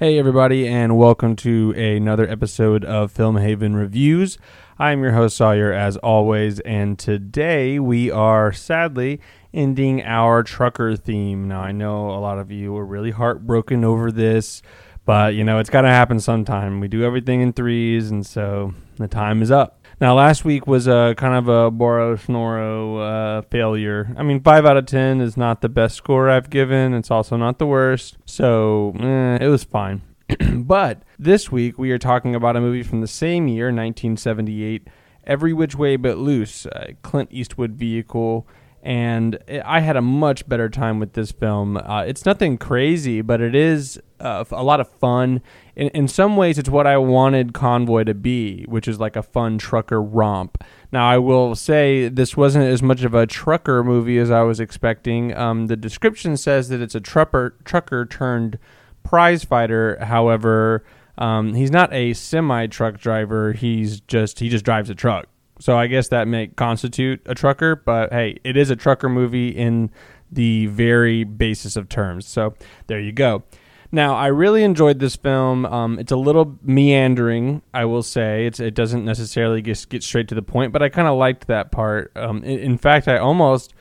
Hey, everybody, and welcome to another episode of Film Haven Reviews. I'm your host, Sawyer, as always, and today we are sadly ending our trucker theme. Now, I know a lot of you are really heartbroken over this, but you know, it's got to happen sometime. We do everything in threes, and so the time is up. Now, last week was a kind of a Boro Snoro uh, failure. I mean, five out of ten is not the best score I've given. It's also not the worst, so eh, it was fine. but this week we are talking about a movie from the same year, 1978, Every Which Way But Loose, Clint Eastwood vehicle. And I had a much better time with this film. Uh, it's nothing crazy, but it is uh, a lot of fun. In, in some ways, it's what I wanted Convoy to be, which is like a fun trucker romp. Now, I will say this wasn't as much of a trucker movie as I was expecting. Um, the description says that it's a trucker, trucker turned prize fighter. However, um, he's not a semi truck driver. He's just he just drives a truck. So I guess that may constitute a trucker, but hey, it is a trucker movie in the very basis of terms. So there you go. Now, I really enjoyed this film. Um, it's a little meandering, I will say. It's, it doesn't necessarily get, get straight to the point, but I kind of liked that part. Um, in, in, fact, I almost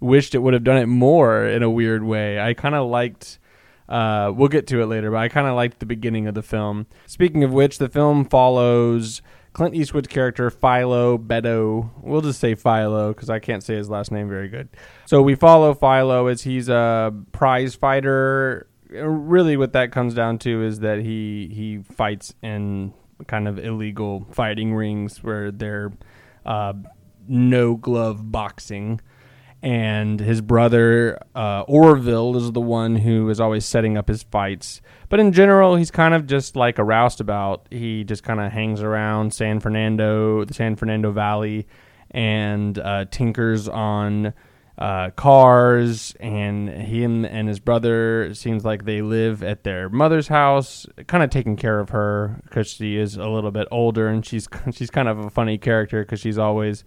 wished it would have done it more in a weird way. I kind of liked. Uh, we'll get to it later, but I kind of liked the beginning of the film. Speaking of which, the film follows Clint Eastwood's character Philo Beddoe. We'll just say Philo because I can't say his last name very good. So we follow Philo as he's a prize fighter. Really, what that comes down to is that he he fights in kind of illegal fighting rings where they're uh, no glove boxing and his brother uh, Orville is the one who is always setting up his fights. But in general, he's kind of just like a roustabout. He just kind of hangs around San Fernando, the San Fernando Valley, and uh, tinkers on uh, cars. And him and his brother seems like they live at their mother's house, kind of taking care of her because she is a little bit older, and she's she's kind of a funny character because she's always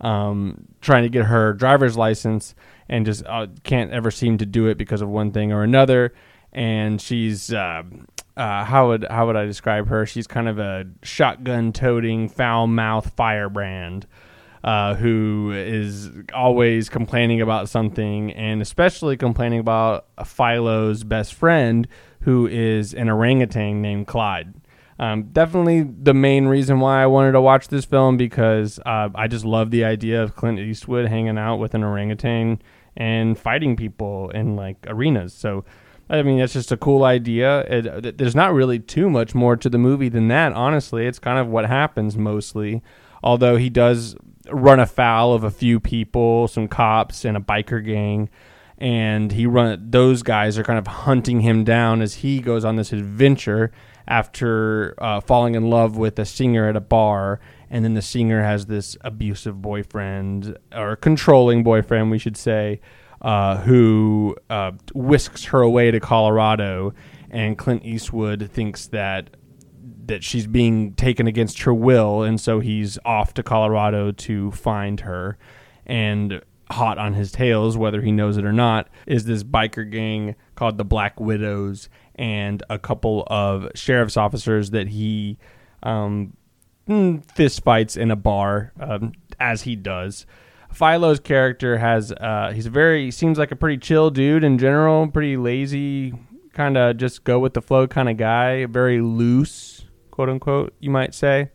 um, trying to get her driver's license and just uh, can't ever seem to do it because of one thing or another. And she's uh, uh, how would how would I describe her? She's kind of a shotgun toting, foul mouth firebrand. Uh, who is always complaining about something, and especially complaining about Philo's best friend, who is an orangutan named Clyde. Um, definitely the main reason why I wanted to watch this film because uh, I just love the idea of Clint Eastwood hanging out with an orangutan and fighting people in like arenas. So, I mean, that's just a cool idea. It, there's not really too much more to the movie than that, honestly. It's kind of what happens mostly. Although he does run afoul of a few people, some cops, and a biker gang. And he run those guys are kind of hunting him down as he goes on this adventure after uh, falling in love with a singer at a bar. And then the singer has this abusive boyfriend or controlling boyfriend we should say uh, who uh, whisks her away to colorado. And clint eastwood thinks that that she's being taken against her will and so he's off to colorado to find her and hot on his tails, whether he knows it or not, is this biker gang called the Black Widows and a couple of sheriff's officers that he um, mm, fist fights in a bar, um, as he does. Philo's character has uh, he's very seems like a pretty chill dude in general, pretty lazy, kind of just go with the flow kind of guy, very loose, quote unquote, you might say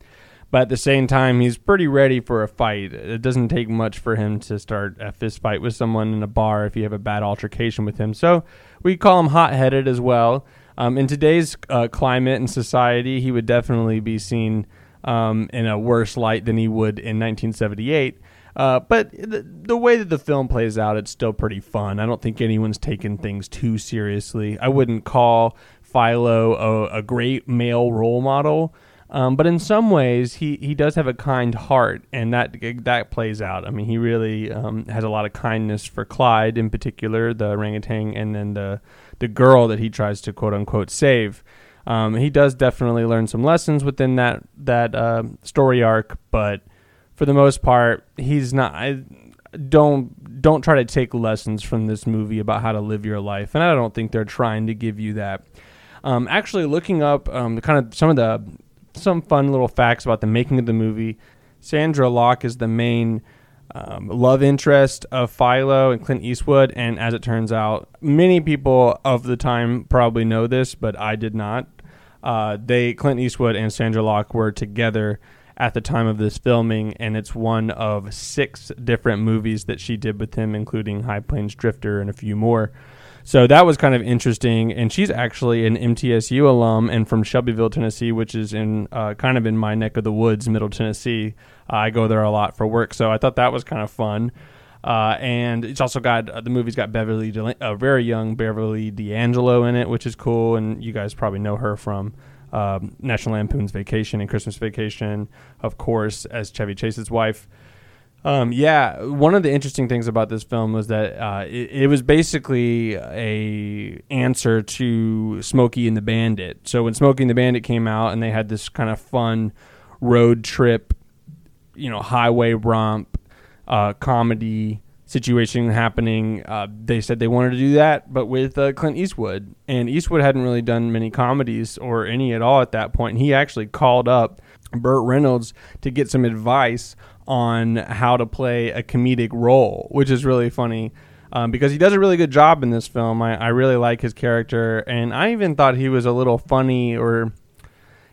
but at the same time, he's pretty ready for a fight. It doesn't take much for him to start a fist fight with someone in a bar if you have a bad altercation with him. So we call him hot headed as well. Um, in today's uh, climate and society, he would definitely be seen um, in a worse light than he would in 1978. Uh, but the, the, way that the film plays out, it's still pretty fun. I don't think anyone's taken things too seriously. I wouldn't call Philo a, a great male role model, um, but in some ways, he, he does have a kind heart, and that that plays out. I mean, he really um, has a lot of kindness for Clyde, in particular, the orangutan, and then the the girl that he tries to quote unquote save. Um, he does definitely learn some lessons within that that uh, story arc, but for the most part, he's not. I, don't don't try to take lessons from this movie about how to live your life, and I don't think they're trying to give you that. Um, actually, looking up um, kind of some of the some fun little facts about the making of the movie. Sondra Locke is the main um, love interest of Philo and Clint Eastwood, and as it turns out, many people of the time probably know this, but I did not. Uh, they Clint Eastwood and Sondra Locke were together at the time of this filming, and it's one of six different movies that she did with him, including High Plains Drifter and a few more. So that was kind of interesting. And she's actually an MTSU alum and from Shelbyville, Tennessee, which is in uh, kind of in my neck of the woods, Middle Tennessee. Uh, I go there a lot for work, so I thought that was kind of fun. Uh, and it's also got uh, the movie's got Beverly, De- a very young Beverly D'Angelo in it, which is cool. And you guys probably know her from um, National Lampoon's Vacation and Christmas Vacation, of course, as Chevy Chase's wife. Um, yeah, one of the interesting things about this film was that uh, it, it, was basically a answer to Smokey and the Bandit. So when Smokey and the Bandit came out, and they had this kind of fun road trip, you know, highway romp uh, comedy situation happening, uh, they said they wanted to do that, but with uh, Clint Eastwood. And Eastwood hadn't really done many comedies or any at all at that point. And he actually called up Burt Reynolds to get some advice on how to play a comedic role, which is really funny. Um, because he does a really good job in this film. I, I really like his character, and I even thought he was a little funny or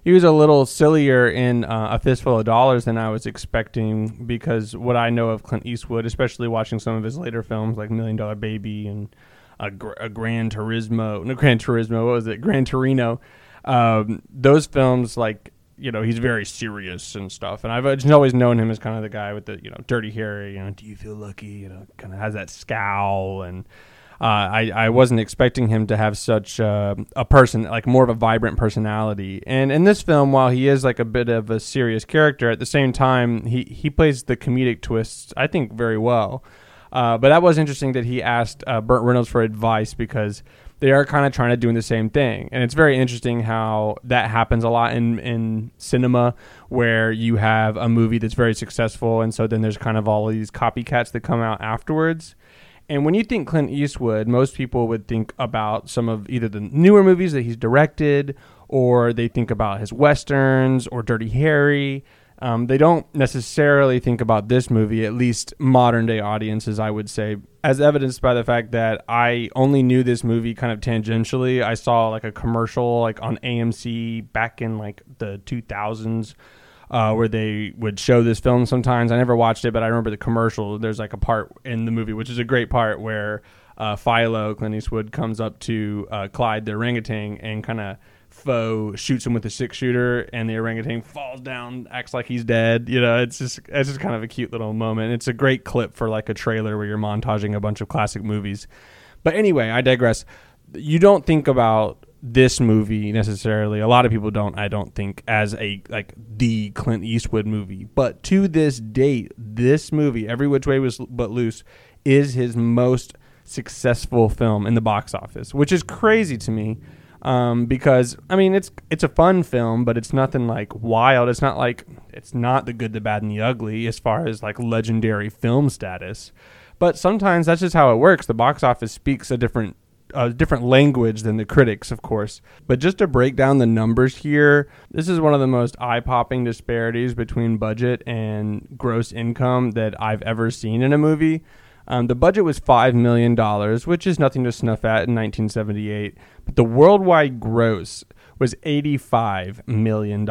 he was a little sillier in uh, A Fistful of Dollars than I was expecting because what I know of Clint Eastwood, especially watching some of his later films like Million Dollar Baby and a, a Gran Turismo, no Gran Turismo, what was it, Gran Torino, um, those films like you know he's very serious and stuff. And I've just always known him as kind of the guy with the you know dirty hair. You know, do you feel lucky? You know, kind of has that scowl and. Uh, I, I wasn't expecting him to have such uh, a person, like more of a vibrant personality. And in this film, while he is like a bit of a serious character, at the same time, he, he plays the comedic twists, I think, very well. Uh, but that was interesting that he asked uh, Burt Reynolds for advice because they are kind of trying to do the same thing. And it's very interesting how that happens a lot in, in cinema where you have a movie that's very successful. And so then there's kind of all of these copycats that come out afterwards. And when you think Clint Eastwood, most people would think about some of either the newer movies that he's directed or they think about his westerns or Dirty Harry. Um, they don't necessarily think about this movie, at least modern day audiences, I would say, as evidenced by the fact that I only knew this movie kind of tangentially. I saw like a commercial like on AMC back in like the 2000s uh, where they would show this film sometimes. I never watched it, but I remember the commercial. There's like a part in the movie, which is a great part, where uh, Philo, Clint Eastwood, comes up to uh, Clyde the orangutan and kind of faux shoots him with a six shooter, and the orangutan falls down, acts like he's dead. You know, it's just it's just kind of a cute little moment. It's a great clip for like a trailer where you're montaging a bunch of classic movies. But anyway, I digress. You don't think about this movie necessarily. A lot of people don't. I don't think as a like the Clint Eastwood movie. But to this date, this movie, Every Which Way Was But Loose, is his most successful film in the box office, which is crazy to me um, because I mean it's it's a fun film, but it's nothing like wild. It's not like it's not the good, the bad, and the ugly as far as like legendary film status. But sometimes that's just how it works. The box office speaks a different a different language than the critics, of course. But just to break down the numbers here, this is one of the most eye popping disparities between budget and gross income that I've ever seen in a movie. Um, the budget was $5 million, which is nothing to snuff at in 1978, but the worldwide gross was $85 million.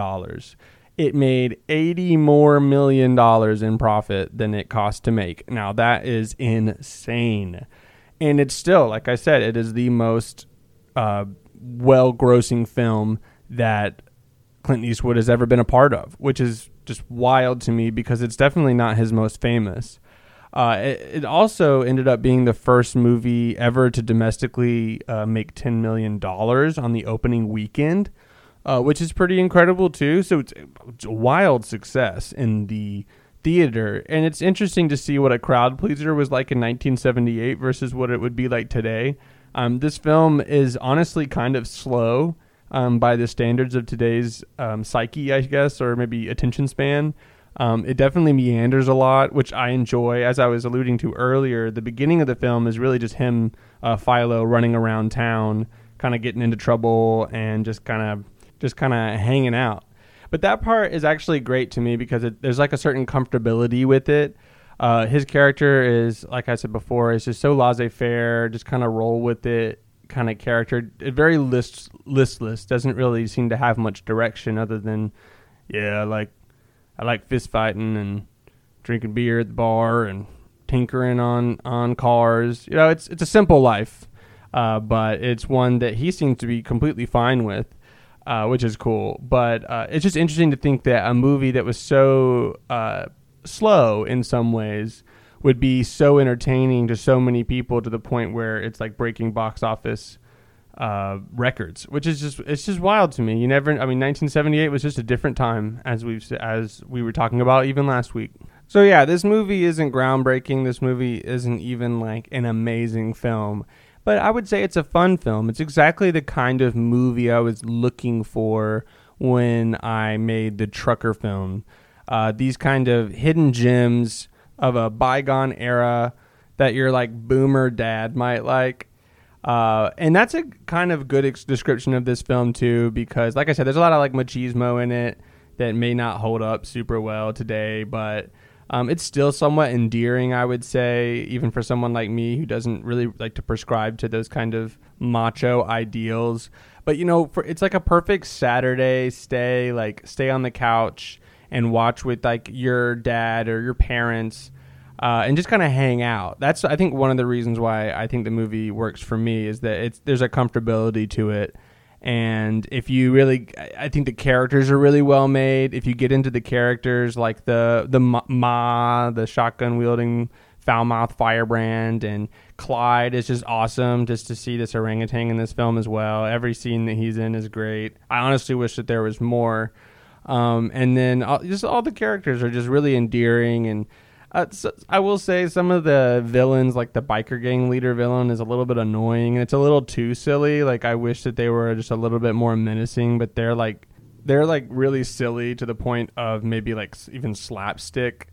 It made 80 more million dollars in profit than it cost to make. Now, that is insane. And it's still, like I said, it is the most uh, well grossing film that Clint Eastwood has ever been a part of, which is just wild to me because it's definitely not his most famous. Uh, it, it, also ended up being the first movie ever to domestically uh, make $10 million on the opening weekend, uh, which is pretty incredible, too. So it's, it's, a wild success in the theater. And it's interesting to see what a crowd pleaser was like in 1978 versus what it would be like today. Um, this film is honestly kind of slow um, by the standards of today's um, psyche, I guess, or maybe attention span. Um, it definitely meanders a lot, which I enjoy. As I was alluding to earlier, the beginning of the film is really just him, uh, Philo, running around town, kind of getting into trouble and just kind of just kind of hanging out. But that part is actually great to me because it, there's like a certain comfortability with it. Uh, his character is, like I said before, is just so laissez-faire, just kind of roll with it kind of character. Very list, listless. Doesn't really seem to have much direction other than, yeah, like I like fist fighting and drinking beer at the bar and tinkering on on cars. You know, it's it's a simple life, uh, but it's one that he seems to be completely fine with. Uh, which is cool, but uh, it's just interesting to think that a movie that was so uh, slow in some ways would be so entertaining to so many people to the point where it's like breaking box office uh, records, which is just it's just wild to me. You never, I mean, 1978 was just a different time as we've as we were talking about even last week. So yeah, this movie isn't groundbreaking. This movie isn't even like an amazing film, but I would say it's a fun film. It's exactly the kind of movie I was looking for when I made the trucker film. Uh, these kind of hidden gems of a bygone era that your like boomer dad might like. Uh, and that's a kind of good ex- description of this film too, because like I said, there's a lot of like machismo in it that may not hold up super well today, but um, it's still somewhat endearing, I would say, even for someone like me who doesn't really like to prescribe to those kind of macho ideals. But you know, for, it's like a perfect Saturday stay, like stay on the couch and watch with like your dad or your parents uh, and just kind of hang out. That's I think one of the reasons why I think the movie works for me is that it's there's a comfortability to it. And if you really, I think the characters are really well made. If you get into the characters like the the Ma, the shotgun wielding foul mouth firebrand, and Clyde is just awesome. Just to see this orangutan in this film as well. Every scene that he's in is great. I honestly wish that there was more. Um, and then all, just all the characters are just really endearing and. Uh, so I will say some of the villains, like the biker gang leader villain, is a little bit annoying and it's a little too silly. Like I wish that they were just a little bit more menacing, but they're like they're like really silly to the point of maybe like even slapstick.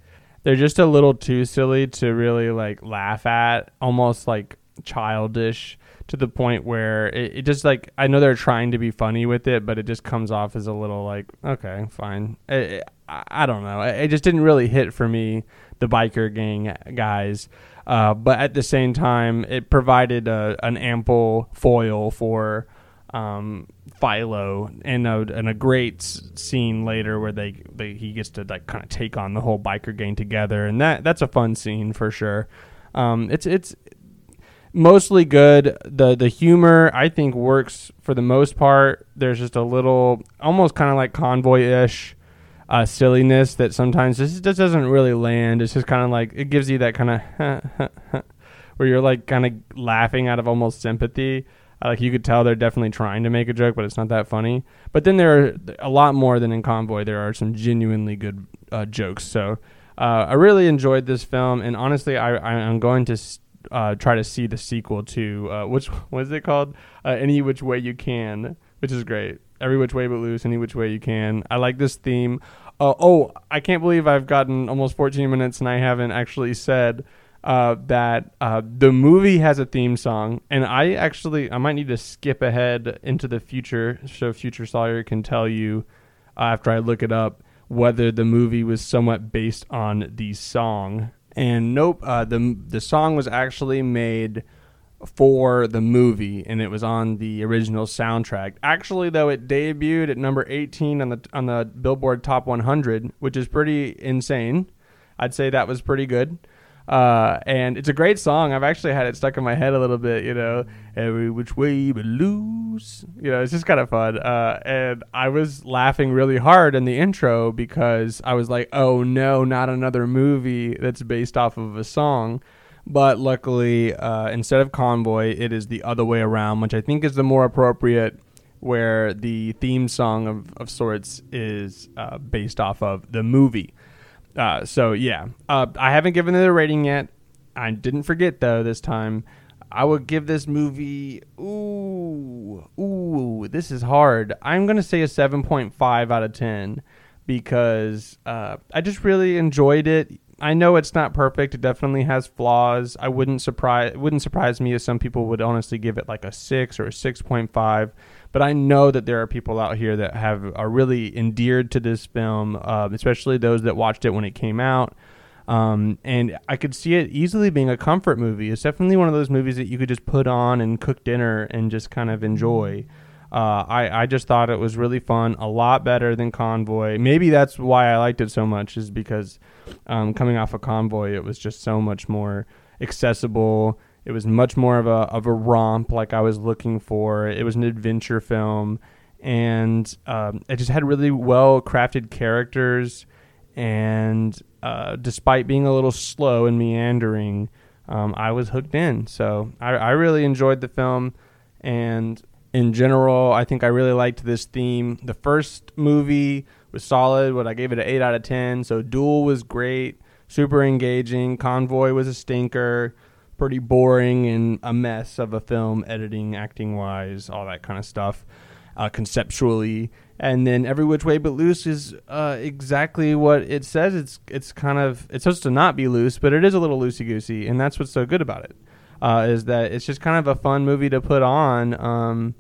They're just a little too silly to really like laugh at, almost like childish to the point where it, it, just like I know they're trying to be funny with it, but it just comes off as a little like okay, fine. It, I, I don't know. It, it, just didn't really hit for me, the biker gang guys. Uh, but at the same time, it provided a, an ample foil for um, Philo and a, and a great scene later where they, they he gets to like kind of take on the whole biker gang together, and that that's a fun scene for sure. Um, it's it's mostly good. the The humor I think works for the most part. There's just a little, almost kind of like convoy ish uh, silliness that sometimes this just doesn't really land. It's just kind of like it gives you that kind of where you're like kind of laughing out of almost sympathy. Uh, like you could tell they're definitely trying to make a joke, but it's not that funny. But then there are a lot more than in Convoy. There are some genuinely good uh, jokes. So uh, I really enjoyed this film, and honestly, I, I'm going to. Uh, try to see the sequel to uh, which what is it called? Uh, Any Which Way You Can, which is great. Every Which Way But Loose, Any Which Way You Can. I like this theme. Uh, oh, I can't believe I've gotten almost 14 minutes and I haven't actually said uh, that uh, the movie has a theme song, and I actually I might need to skip ahead into the future so future Sawyer can tell you after I look it up whether the movie was somewhat based on the song and nope, uh, the the song was actually made for the movie, and it was on the original soundtrack. Actually, though, it debuted at number 18 on the on the Billboard Top 100, which is pretty insane. I'd say that was pretty good. Uh, and it's a great song. I've actually had it stuck in my head a little bit, you know, every which way but loose. You know, it's just kind of fun. Uh, and I was laughing really hard in the intro because I was like, oh no, not another movie that's based off of a song. But luckily, uh, instead of Convoy, it is the other way around, which I think is the more appropriate, where the theme song of, of sorts is uh, based off of the movie. Uh, so yeah, uh, I haven't given it a rating yet. I didn't forget though this time. I would give this movie. Ooh, ooh, this is hard. I'm gonna say a 7.5 out of 10 because uh, I just really enjoyed it. I know it's not perfect. It definitely has flaws. I wouldn't surprise wouldn't surprise me if some people would honestly give it like a six or a six point five. But I know that there are people out here that have are really endeared to this film, uh, especially those that watched it when it came out. Um, and I could see it easily being a comfort movie. It's definitely one of those movies that you could just put on and cook dinner and just kind of enjoy. Uh, I I just thought it was really fun, a lot better than Convoy. Maybe that's why I liked it so much, is because um, coming off of Convoy, it was just so much more accessible. It was much more of a of a romp, like I was looking for. It was an adventure film, and um, it just had really well crafted characters. And uh, despite being a little slow and meandering, um, I was hooked in. So I, I really enjoyed the film, and in general, I think I really liked this theme. The first movie was solid, but I gave it an 8 out of 10. So Duel was great, super engaging. Convoy was a stinker, pretty boring and a mess of a film, editing, acting wise, all that kind of stuff, uh, conceptually. And then Every Which Way But Loose is uh, exactly what it says. It's it's kind of it's supposed to not be loose, but it is a little loosey goosey, and that's what's so good about it uh, is that it's just kind of a fun movie to put on. Um,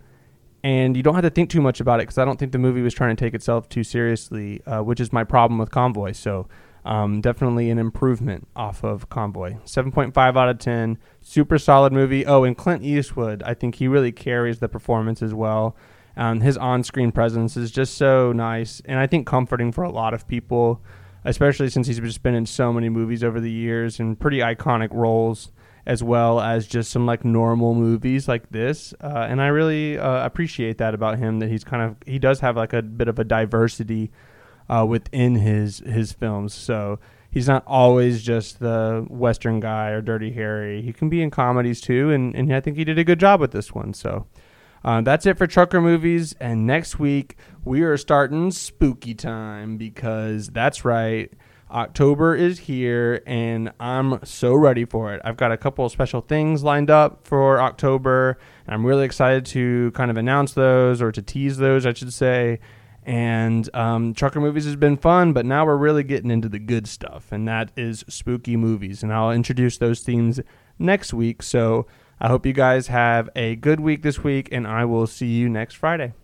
and you don't have to think too much about it because I don't think the movie was trying to take itself too seriously, uh, which is my problem with Convoy. So um, definitely an improvement off of Convoy. 7.5 out of 10. Super solid movie. Oh, and Clint Eastwood, I think he really carries the performance as well. Um, his on screen presence is just so nice and I think comforting for a lot of people, especially since he's just been in so many movies over the years and pretty iconic roles as well as just some like normal movies like this. Uh, and I really uh, appreciate that about him that he's kind of he does have like a bit of a diversity uh, within his his films. So he's not always just the Western guy or Dirty Harry. He can be in comedies too, and and I think he did a good job with this one. So. Uh, that's it for trucker movies, and next week we are starting spooky time because that's right. October is here and I'm so ready for it. I've got a couple of special things lined up for October and I'm really excited to kind of announce those or to tease those, I should say. And um, Trucker Movies has been fun, but now we're really getting into the good stuff, and that is spooky movies. And I'll introduce those themes next week. So I hope you guys have a good week this week, and I will see you next Friday.